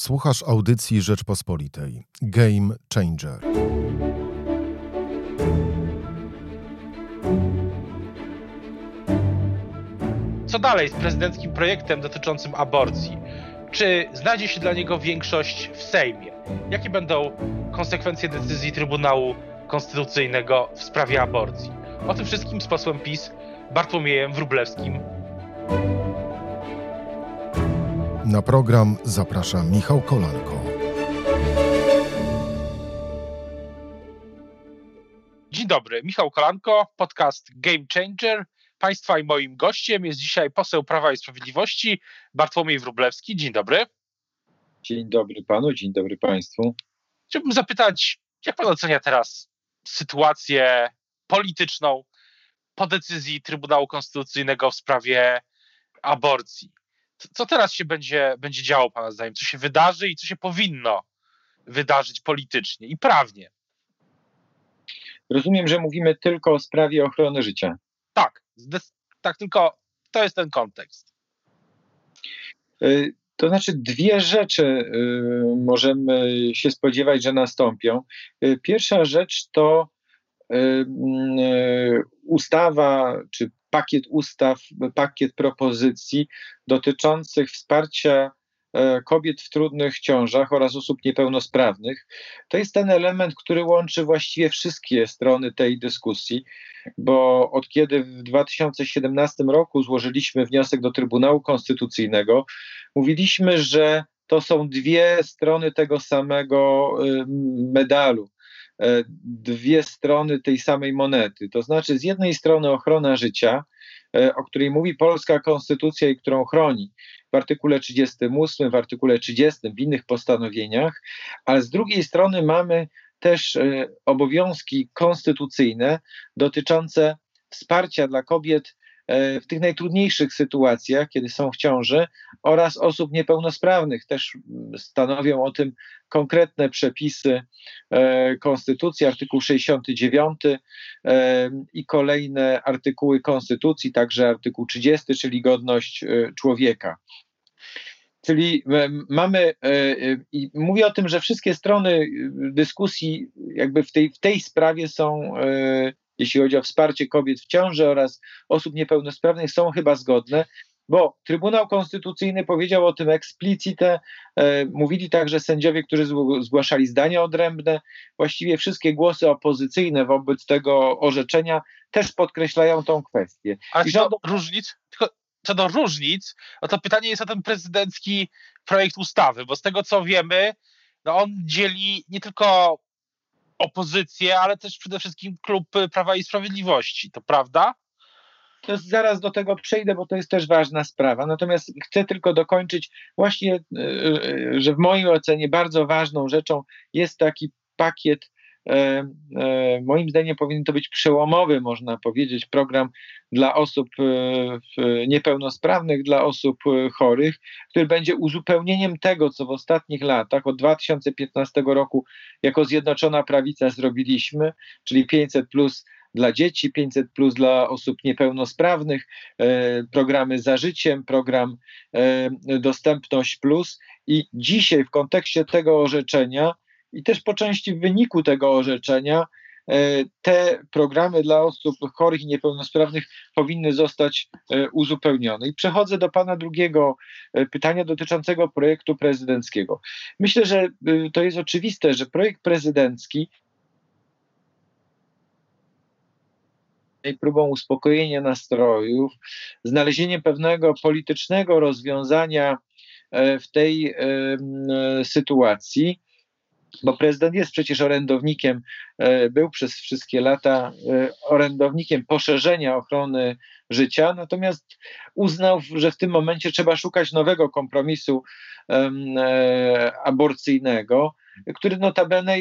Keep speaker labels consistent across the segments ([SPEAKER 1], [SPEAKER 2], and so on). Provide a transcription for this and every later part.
[SPEAKER 1] Słuchasz audycji Rzeczpospolitej. Game Changer.
[SPEAKER 2] Co dalej z prezydenckim projektem dotyczącym aborcji? Czy znajdzie się dla niego większość w Sejmie? Jakie będą konsekwencje decyzji Trybunału Konstytucyjnego w sprawie aborcji? O tym wszystkim z posłem PiS Bartłomiejem Wróblewskim.
[SPEAKER 1] Na program zaprasza Michał Kolanko.
[SPEAKER 2] Dzień dobry, Michał Kolanko, podcast Game Changer. Państwa i moim gościem jest dzisiaj poseł Prawa i Sprawiedliwości Bartłomiej Wróblewski. Dzień dobry.
[SPEAKER 3] Dzień dobry panu, dzień dobry państwu.
[SPEAKER 2] Chciałbym zapytać, jak pan ocenia teraz sytuację polityczną po decyzji Trybunału Konstytucyjnego w sprawie aborcji? Co teraz się będzie, będzie działo, Pana zdaniem? Co się wydarzy i co się powinno wydarzyć politycznie i prawnie?
[SPEAKER 3] Rozumiem, że mówimy tylko o sprawie ochrony życia.
[SPEAKER 2] Tak, tak, tylko to jest ten kontekst.
[SPEAKER 3] Y, to znaczy, dwie rzeczy y, możemy się spodziewać, że nastąpią. Y, pierwsza rzecz to ustawa czy pakiet ustaw, pakiet propozycji dotyczących wsparcia e, kobiet w trudnych ciążach oraz osób niepełnosprawnych. To jest ten element, który łączy właściwie wszystkie strony tej dyskusji, bo od kiedy w 2017 roku złożyliśmy wniosek do Trybunału Konstytucyjnego, mówiliśmy, że to są dwie strony tego samego medalu E, dwie strony tej samej monety. To znaczy, z jednej strony ochrona życia, e, o której mówi polska konstytucja i którą chroni w artykule 38, w artykule 30, w innych postanowieniach, ale z drugiej strony mamy też e, obowiązki konstytucyjne dotyczące wsparcia dla kobiet E, w tych najtrudniejszych sytuacjach, kiedy są w ciąży, oraz osób niepełnosprawnych. Też stanowią o tym konkretne przepisy e, Konstytucji, artykuł 69 e, i kolejne artykuły Konstytucji, także artykuł 30, czyli godność człowieka. Czyli mamy, i mówię o tym, że wszystkie strony dyskusji jakby w tej, w tej sprawie są jeśli chodzi o wsparcie kobiet w ciąży oraz osób niepełnosprawnych, są chyba zgodne, bo Trybunał Konstytucyjny powiedział o tym eksplicite, e, mówili także sędziowie, którzy zgłaszali zdania odrębne. Właściwie wszystkie głosy opozycyjne wobec tego orzeczenia też podkreślają tą kwestię.
[SPEAKER 2] A co do różnic, tylko co do różnic, no to pytanie jest o ten prezydencki projekt ustawy, bo z tego co wiemy, no on dzieli nie tylko opozycję, ale też przede wszystkim klub Prawa i Sprawiedliwości. To prawda?
[SPEAKER 3] To zaraz do tego przejdę, bo to jest też ważna sprawa. Natomiast chcę tylko dokończyć właśnie, e, e, że w mojej ocenie bardzo ważną rzeczą jest taki pakiet moim zdaniem powinien to być przełomowy, można powiedzieć, program dla osób e, niepełnosprawnych, dla osób chorych, który będzie uzupełnieniem tego, co w ostatnich latach, od 2015 roku, jako Zjednoczona Prawica zrobiliśmy, czyli 500 plus dla dzieci, 500 plus dla osób niepełnosprawnych, programy za życiem, program Dostępność Plus. I dzisiaj w kontekście tego orzeczenia i też po części w wyniku tego orzeczenia e, te programy dla osób chorych i niepełnosprawnych powinny zostać e, uzupełnione. I przechodzę do Pana drugiego e, pytania dotyczącego projektu prezydenckiego. Myślę, że to jest oczywiste, że projekt prezydencki próbą uspokojenia nastrojów, znalezieniem pewnego politycznego rozwiązania w tej sytuacji bo prezydent jest przecież orędownikiem, e, był przez wszystkie lata e, orędownikiem poszerzenia ochrony życia, natomiast uznał, że w tym momencie trzeba szukać nowego kompromisu e, aborcyjnego, który notabene,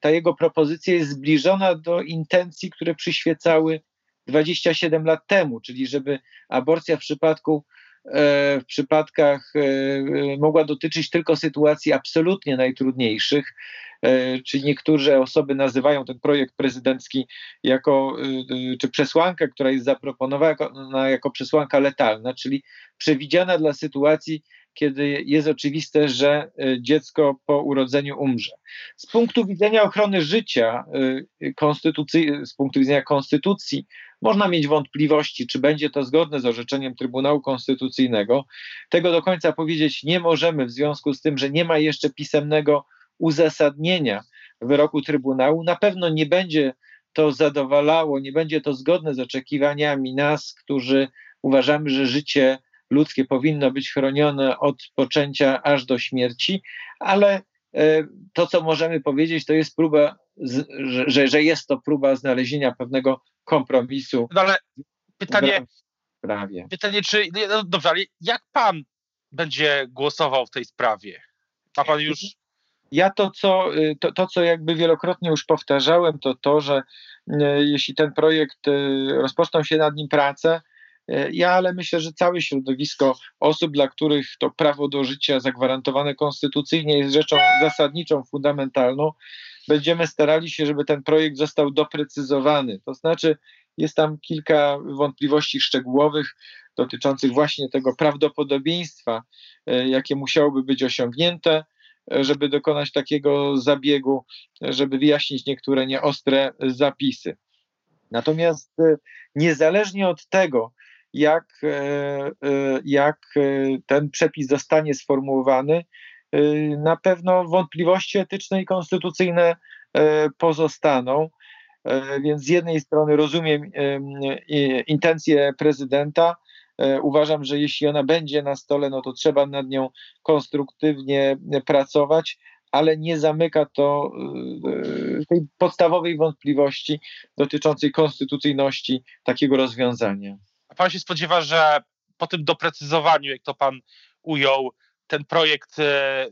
[SPEAKER 3] ta jego propozycja jest zbliżona do intencji, które przyświecały 27 lat temu, czyli żeby aborcja w przypadku w przypadkach e, mogła dotyczyć tylko sytuacji absolutnie najtrudniejszych, e, czyli niektóre osoby nazywają ten projekt prezydencki jako, czy przesłankę, która jest zaproponowana jako przesłanka letalna, czyli przewidziana dla sytuacji, kiedy jest oczywiste, że dziecko po urodzeniu umrze. Z punktu widzenia ochrony życia, konstytucji, z punktu widzenia konstytucji, można mieć wątpliwości, czy będzie to zgodne z orzeczeniem Trybunału Konstytucyjnego. Tego do końca powiedzieć nie możemy, w związku z tym, że nie ma jeszcze pisemnego uzasadnienia wyroku Trybunału. Na pewno nie będzie to zadowalało, nie będzie to zgodne z oczekiwaniami nas, którzy uważamy, że życie ludzkie powinno być chronione od poczęcia aż do śmierci, ale e, to, co możemy powiedzieć, to jest próba, że, że jest to próba znalezienia pewnego kompromisu.
[SPEAKER 2] No ale pytanie, prawie. pytanie czy, no dobrze, ale jak pan będzie głosował w tej sprawie? Ma pan już
[SPEAKER 3] ja to co, y, to, to, co jakby wielokrotnie już powtarzałem, to to, że y, jeśli ten projekt y, rozpoczną się nad nim prace, ja ale myślę, że całe środowisko osób, dla których to prawo do życia zagwarantowane konstytucyjnie jest rzeczą zasadniczą, fundamentalną, będziemy starali się, żeby ten projekt został doprecyzowany. To znaczy, jest tam kilka wątpliwości szczegółowych dotyczących właśnie tego prawdopodobieństwa, jakie musiałoby być osiągnięte żeby dokonać takiego zabiegu, żeby wyjaśnić niektóre nieostre zapisy. Natomiast e, niezależnie od tego, jak, e, e, jak ten przepis zostanie sformułowany, na pewno wątpliwości etyczne i konstytucyjne pozostaną. Więc z jednej strony rozumiem intencje prezydenta, E, uważam, że jeśli ona będzie na stole, no to trzeba nad nią konstruktywnie pracować, ale nie zamyka to e, tej podstawowej wątpliwości dotyczącej konstytucyjności takiego rozwiązania.
[SPEAKER 2] Pan się spodziewa, że po tym doprecyzowaniu, jak to pan ujął, ten projekt e,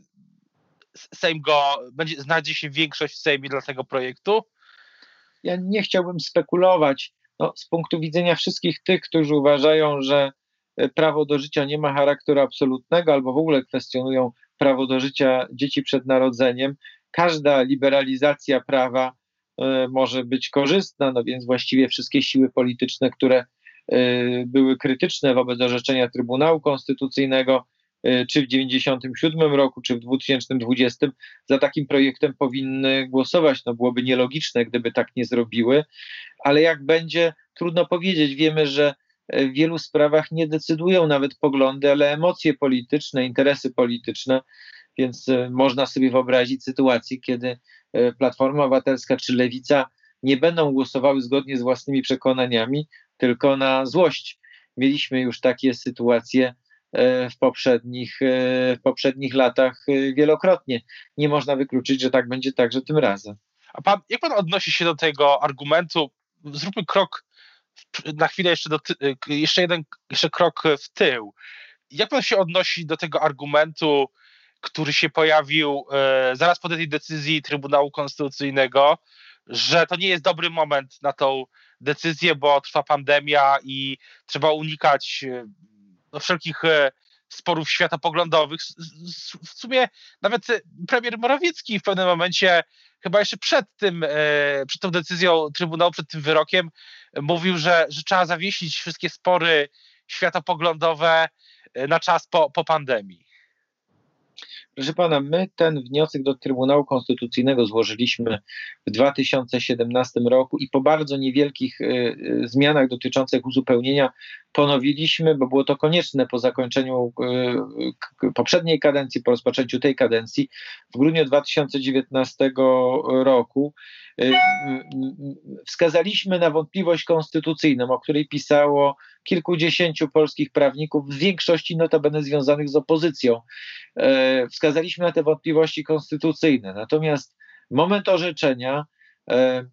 [SPEAKER 2] Sejm go, będzie, znajdzie się większość w Sejmie dla tego projektu?
[SPEAKER 3] Ja nie chciałbym spekulować. No, z punktu widzenia wszystkich tych, którzy uważają, że e, prawo do życia nie ma charakteru absolutnego albo w ogóle kwestionują prawo do życia dzieci przed narodzeniem, każda liberalizacja prawa y, może być korzystna, no więc właściwie wszystkie siły polityczne, które były krytyczne wobec orzeczenia Trybunału Konstytucyjnego, y, czy w 1997 roku, czy w 2020 za takim projektem powinny głosować. No byłoby nielogiczne, gdyby tak nie zrobiły ale jak będzie, trudno powiedzieć. Wiemy, że w wielu sprawach nie decydują nawet poglądy, ale emocje polityczne, interesy polityczne, więc e, można sobie wyobrazić sytuację, kiedy e, Platforma Obywatelska czy Lewica nie będą głosowały zgodnie z własnymi przekonaniami, tylko na złość. Mieliśmy już takie sytuacje e, w poprzednich, w poprzednich latach wielokrotnie. Nie można wykluczyć, że tak będzie także tym razem.
[SPEAKER 2] A pan, jak pan odnosi się do tego argumentu zróbmy krok na chwilę jeszcze, do, jeszcze jeden jeszcze krok w tył. Jak pan się odnosi do tego argumentu, który się pojawił e, zaraz po tej decyzji Trybunału Konstytucyjnego, że to nie jest dobry moment na tą decyzję, bo trwa pandemia i trzeba unikać e, no, wszelkich e, sporów światopoglądowych. W sumie nawet premier Morawiecki w pewnym momencie chyba jeszcze przed tym, e, przed tą decyzją Trybunału, przed tym wyrokiem, mówił, że, że trzeba zawiesić wszystkie spory światopoglądowe e, na czas po, po pandemii.
[SPEAKER 3] Proszę pana, my ten wniosek do Trybunału Konstytucyjnego złożyliśmy w 2017 roku i po bardzo niewielkich y, y, zmianach dotyczących uzupełnienia ponowiliśmy, bo było to konieczne po zakończeniu y, poprzedniej kadencji, po rozpoczęciu tej kadencji. W grudniu 2019 roku wskazaliśmy na wątpliwość konstytucyjną, o której pisało kilkudziesięciu polskich prawników, w większości notabene związanych z opozycją. E, wskazaliśmy na te wątpliwości konstytucyjne. Natomiast moment orzeczenia, e,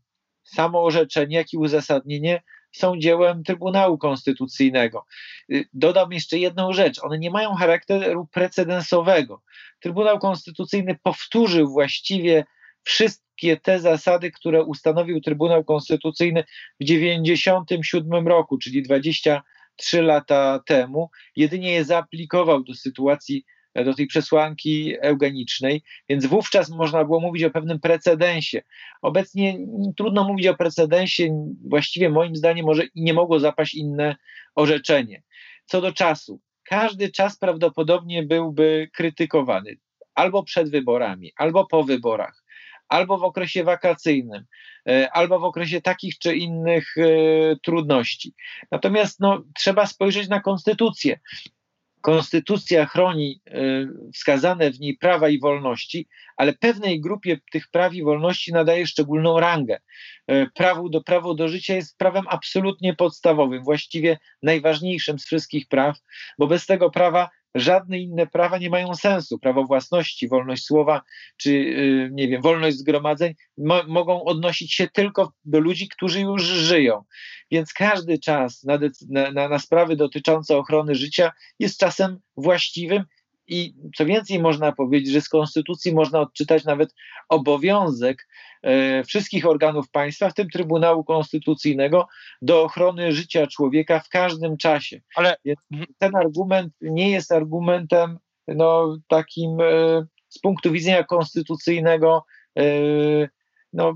[SPEAKER 3] samo orzeczenie, jak i uzasadnienie są dziełem Trybunału Konstytucyjnego. Y, dodam jeszcze jedną rzecz. One nie mają charakteru precedensowego. Trybunał Konstytucyjny powtórzył właściwie wszystkie te zasady, które ustanowił Trybunał Konstytucyjny w 1997 roku, czyli 23 lata temu. Jedynie je zaaplikował do sytuacji do tej przesłanki eugenicznej, więc wówczas można było mówić o pewnym precedensie. Obecnie trudno mówić o precedensie, właściwie moim zdaniem może nie mogło zapaść inne orzeczenie. Co do czasu, każdy czas prawdopodobnie byłby krytykowany albo przed wyborami, albo po wyborach, albo w okresie wakacyjnym, e, albo w okresie takich czy innych e, trudności. Natomiast no, trzeba spojrzeć na konstytucję. Konstytucja chroni e, wskazane w niej prawa i wolności, ale pewnej grupie tych praw i wolności nadaje szczególną rangę. Prawo do, prawo do życia jest prawem absolutnie podstawowym, właściwie najważniejszym z wszystkich praw, bo bez tego prawa żadne inne prawa nie mają sensu. Prawo własności, wolność słowa, czy y, nie wiem, wolność zgromadzeń mo mogą odnosić się tylko do ludzi, którzy już żyją. Więc każdy czas na, na, na sprawy dotyczące ochrony życia jest czasem właściwym i co więcej, można powiedzieć, że z konstytucji można odczytać nawet obowiązek e, wszystkich organów państwa, w tym Trybunału Konstytucyjnego, do ochrony życia człowieka w każdym czasie. Ale Więc ten argument nie jest argumentem no, takim e, z punktu widzenia konstytucyjnego e, no,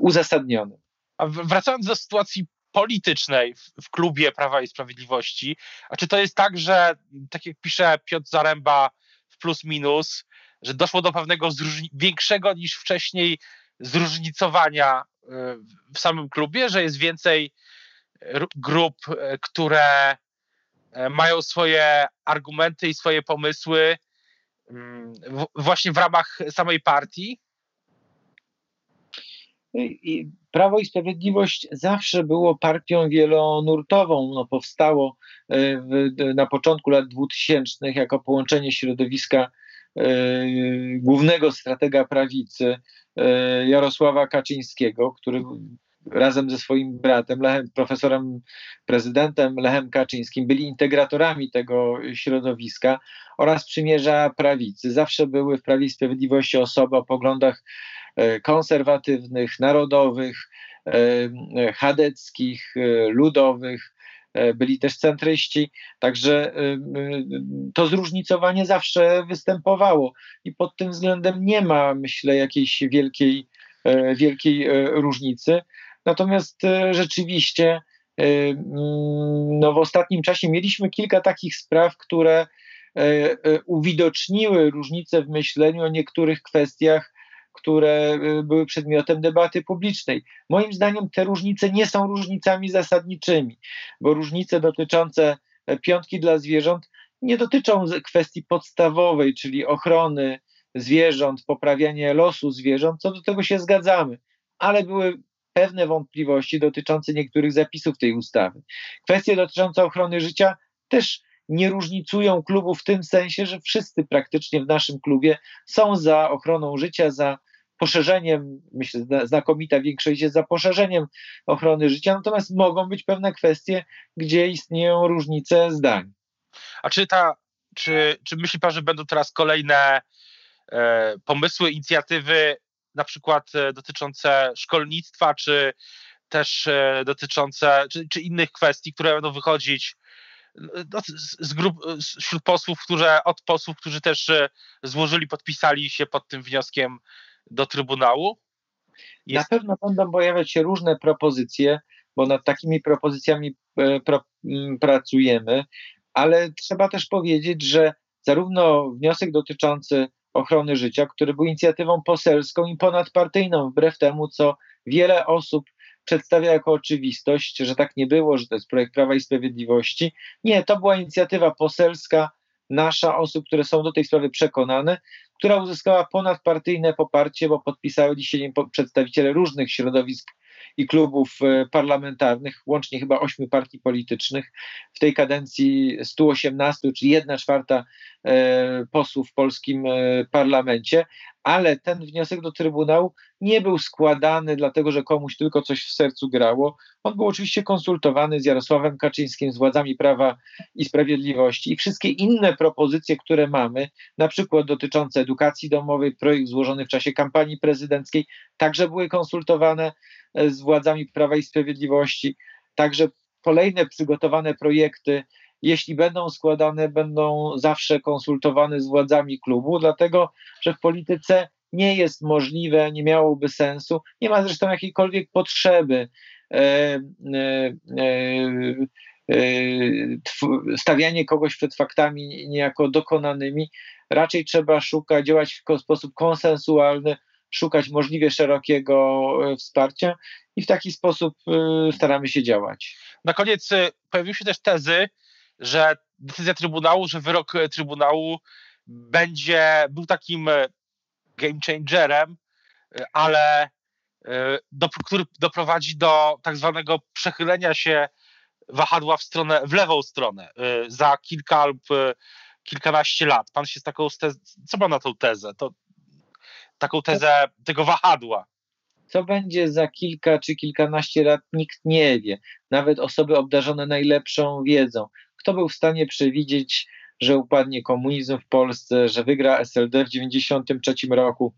[SPEAKER 3] uzasadnionym.
[SPEAKER 2] A wracając do sytuacji politycznej w, klubie Prawa i Sprawiedliwości. A czy to jest tak, że tak jak pisze Piotr Zaręba w plus minus, że doszło do pewnego większego niż wcześniej zróżnicowania y, w samym klubie, że jest więcej grup, y, które mają swoje argumenty i swoje pomysły mm, właśnie w ramach samej partii?
[SPEAKER 3] Prawo i Sprawiedliwość zawsze było partią wielonurtową. No, powstało e, w, na początku lat 2000 jako połączenie środowiska e, głównego stratega prawicy e, Jarosława Kaczyńskiego, który razem ze swoim bratem, Lechem, profesorem prezydentem Lechem Kaczyńskim, byli integratorami tego środowiska oraz przymierza prawicy. Zawsze były w Prawie i Sprawiedliwości osoby o poglądach konserwatywnych, narodowych, e, chadeckich, e, ludowych, byli też centryści, także to zróżnicowanie zawsze występowało i pod tym względem nie ma, myślę, jakiejś wielkiej, wielkiej różnicy. Natomiast rzeczywiście no, w ostatnim czasie mieliśmy kilka takich spraw, które uwidoczniły różnice w myśleniu o niektórych kwestiach które y, były przedmiotem debaty publicznej. Moim zdaniem te różnice nie są różnicami zasadniczymi, bo różnice dotyczące e, piątki dla zwierząt nie dotyczą kwestii podstawowej, czyli ochrony zwierząt, poprawiania losu zwierząt, co do tego się zgadzamy, ale były pewne wątpliwości dotyczące niektórych zapisów tej ustawy. Kwestie dotyczące ochrony życia też nie różnicują klubu w tym sensie, że wszyscy praktycznie w naszym klubie są za ochroną życia, za poszerzeniem, myślę, znakomita większość jest za poszerzeniem ochrony życia, natomiast mogą być pewne kwestie, gdzie istnieją różnice zdań.
[SPEAKER 2] A czy ta, czy, czy myśli pan, że będą teraz kolejne e, pomysły, inicjatywy, na przykład e, dotyczące szkolnictwa, czy też e, dotyczące, czy, czy innych kwestii, które będą wychodzić no, z grup, wśród posłów, którzy, od posłów, którzy też e, złożyli, podpisali się pod tym wnioskiem do Trybunału?
[SPEAKER 3] Jest... Na pewno będą pojawiać się różne propozycje, bo nad takimi propozycjami e, pra, pracujemy, ale trzeba też powiedzieć, że zarówno wniosek dotyczący ochrony życia, który był inicjatywą poselską i ponadpartyjną, wbrew temu, co wiele osób przedstawia jako oczywistość, że tak nie było, że to jest projekt Prawa i Sprawiedliwości. Nie, to była inicjatywa poselska nasza, osób, które są do tej sprawy przekonane, która uzyskała ponadpartyjne poparcie, bo podpisali się przedstawiciele różnych środowisk i klubów e, parlamentarnych, łącznie chyba ośmiu partii politycznych. W tej kadencji 118, czyli jedna czwarta e, posłów w polskim e, parlamencie, ale ten wniosek do Trybunału nie był składany dlatego, że komuś tylko coś w sercu grało. On był oczywiście konsultowany z Jarosławem Kaczyńskim, z władzami Prawa i Sprawiedliwości i wszystkie inne propozycje, które mamy, na przykład dotyczące edukacji domowej, projekt złożony w czasie kampanii prezydenckiej, także były konsultowane e, z władzami Prawa i Sprawiedliwości. Także kolejne przygotowane projekty jeśli będą składane, będą zawsze konsultowane z władzami klubu, dlatego że w polityce nie jest możliwe, nie miałoby sensu, nie ma zresztą jakiejkolwiek potrzeby e, e, e, stawianie kogoś przed faktami niejako dokonanymi. Raczej trzeba szukać, działać w sposób konsensualny, szukać możliwie szerokiego wsparcia i w taki sposób staramy się działać.
[SPEAKER 2] Na koniec pojawiły się też tezy, że decyzja Trybunału, że wyrok Trybunału będzie, był takim game changerem, ale do, który doprowadzi do tak zwanego przechylenia się wahadła w stronę, w lewą stronę za kilka lub kilkanaście lat. Pan się z taką, co pan na tą tezę? To, taką tezę tego wahadła.
[SPEAKER 3] Co będzie za kilka czy kilkanaście lat, nikt nie wie. Nawet osoby obdarzone najlepszą wiedzą. Kto był w stanie przewidzieć, że upadnie komunizm w Polsce, że wygra SLD w 1993 roku?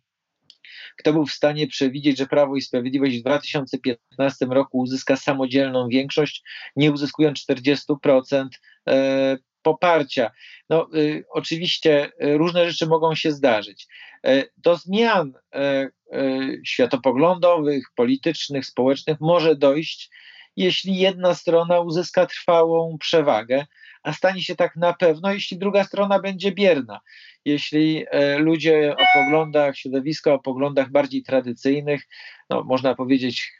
[SPEAKER 3] Kto był w stanie przewidzieć, że Prawo i Sprawiedliwość w 2015 roku uzyska samodzielną większość, nie uzyskując 40% e, poparcia. No, y, oczywiście y, różne rzeczy mogą się zdarzyć. E, do zmian e, światopoglądowych, politycznych, społecznych może dojść, jeśli jedna strona uzyska trwałą przewagę, a stanie się tak na pewno, jeśli druga strona będzie bierna jeśli e, ludzie o poglądach, środowiska o poglądach bardziej tradycyjnych, no, można powiedzieć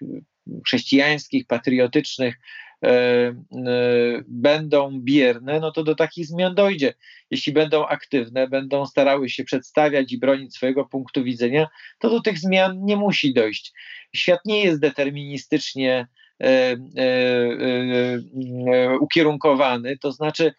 [SPEAKER 3] chrześcijańskich, patriotycznych, e, e, będą bierne, no to do takich zmian dojdzie. Jeśli będą aktywne, będą starały się przedstawiać i bronić swojego punktu widzenia, to do tych zmian nie musi dojść. Świat nie jest deterministycznie ukierunkowany, to znaczy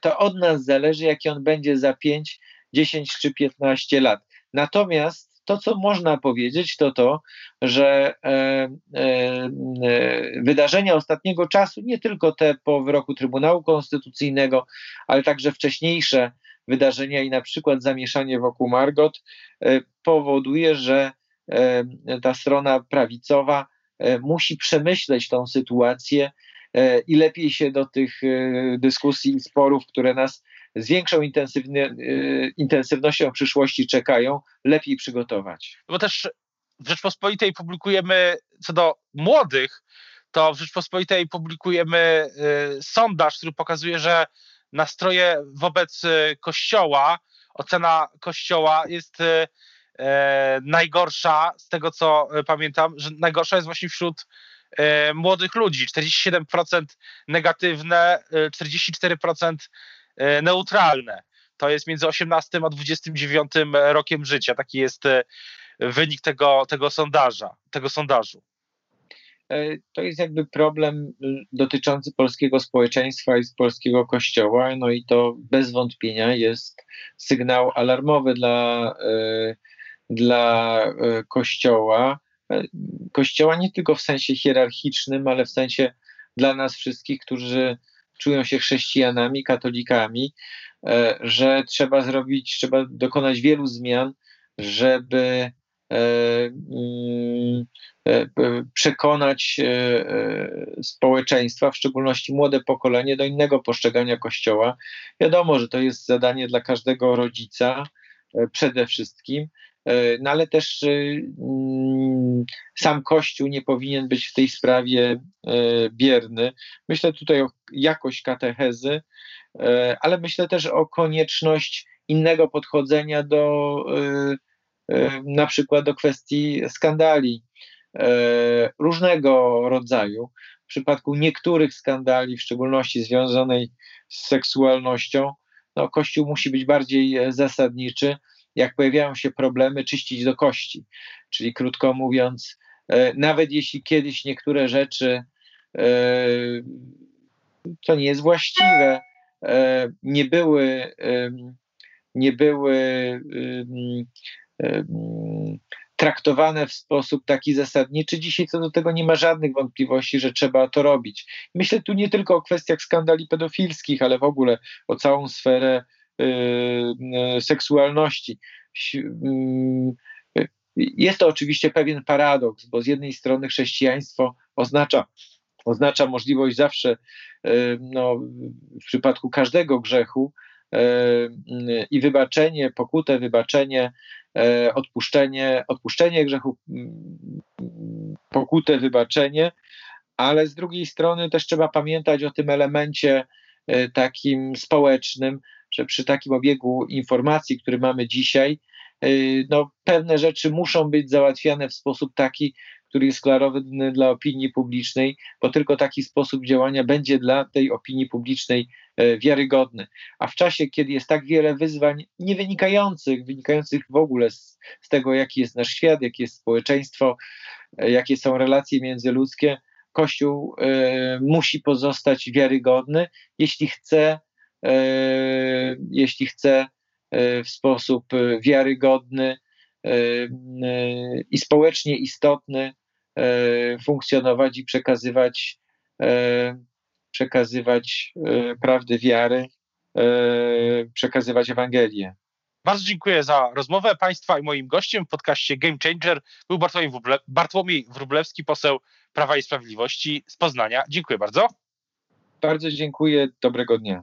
[SPEAKER 3] to od nas zależy, jaki on będzie za 5 10 czy 15 lat. Natomiast to, co można powiedzieć, to to, że e, e, e, wydarzenia ostatniego czasu, nie tylko te po wyroku Trybunału Konstytucyjnego, ale także wcześniejsze wydarzenia i na przykład zamieszanie wokół Margot, e, powoduje, że e, ta strona prawicowa e, musi przemyśleć tą sytuację i lepiej się do tych dyskusji i sporów, które nas z większą intensywnością w przyszłości czekają, lepiej przygotować.
[SPEAKER 2] Bo też w Rzeczpospolitej publikujemy, co do młodych, to w Rzeczpospolitej publikujemy sondaż, który pokazuje, że nastroje wobec Kościoła, ocena Kościoła jest najgorsza, z tego co pamiętam, że najgorsza jest właśnie wśród młodych ludzi. 47% negatywne, 44% E, neutralne. To jest między 18 a 29 rokiem życia. Taki jest e, wynik tego, tego sondaża, tego sondażu.
[SPEAKER 3] E, to jest jakby problem dotyczący polskiego społeczeństwa i polskiego kościoła, no i to bez wątpienia jest sygnał alarmowy dla, dla kościoła. Kościoła nie tylko w sensie hierarchicznym, ale w sensie dla nas wszystkich, którzy czują się chrześcijanami, katolikami, e, że trzeba zrobić, trzeba dokonać wielu zmian, żeby e, mm, e, przekonać społeczeństwa, w szczególności młode pokolenie, do innego postrzegania Kościoła. Wiadomo, że to jest zadanie dla każdego rodzica przede wszystkim, E, no ale też e, mm, sam Kościół nie powinien być w tej sprawie e, bierny. Myślę tutaj o jakość katechezy, ale myślę też o konieczność innego podchodzenia do na przykład do kwestii skandali różnego rodzaju. W przypadku niektórych skandali, w szczególności związanej z seksualnością, no, Kościół musi być bardziej zasadniczy jak pojawiają się problemy, czyścić do kości. Czyli krótko mówiąc, e, nawet jeśli kiedyś niektóre rzeczy, to e, nie jest właściwe, e, nie były, nie były traktowane w sposób taki zasadniczy. Dzisiaj co do tego nie ma żadnych wątpliwości, że trzeba to robić. Myślę tu nie tylko o kwestiach skandali pedofilskich, ale w ogóle o całą sferę seksualności. Mm, jest to oczywiście pewien paradoks, bo z jednej strony chrześcijaństwo oznacza, oznacza możliwość zawsze, y, no, w przypadku każdego grzechu, y, i wybaczenie, pokutę, wybaczenie, odpuszczenie, odpuszczenie grzechu, pokutę, wybaczenie, ale z drugiej strony też trzeba pamiętać o tym elemencie takim społecznym, że przy takim obiegu informacji, który mamy dzisiaj, no, pewne rzeczy muszą być załatwiane w sposób taki, który jest klarowny dla opinii publicznej, bo tylko taki sposób działania będzie dla tej opinii publicznej e, wiarygodny. A w czasie, kiedy jest tak wiele wyzwań nie wynikających, wynikających w ogóle z, z tego, jaki jest nasz świat, jakie jest społeczeństwo, e, jakie są relacje międzyludzkie, Kościół e, musi pozostać wiarygodny, jeśli chce, jeśli chce e, w sposób wiarygodny i społecznie istotny funkcjonować i przekazywać, przekazywać prawdę wiary, przekazywać Ewangelię.
[SPEAKER 2] Bardzo dziękuję za rozmowę Państwa i moim gościem w podcaście Game Changer był Bartłomiej, Wróble, Bartłomiej Wróblewski, poseł Prawa i Sprawiedliwości z Poznania. Dziękuję bardzo.
[SPEAKER 3] Bardzo dziękuję. Dobrego dnia.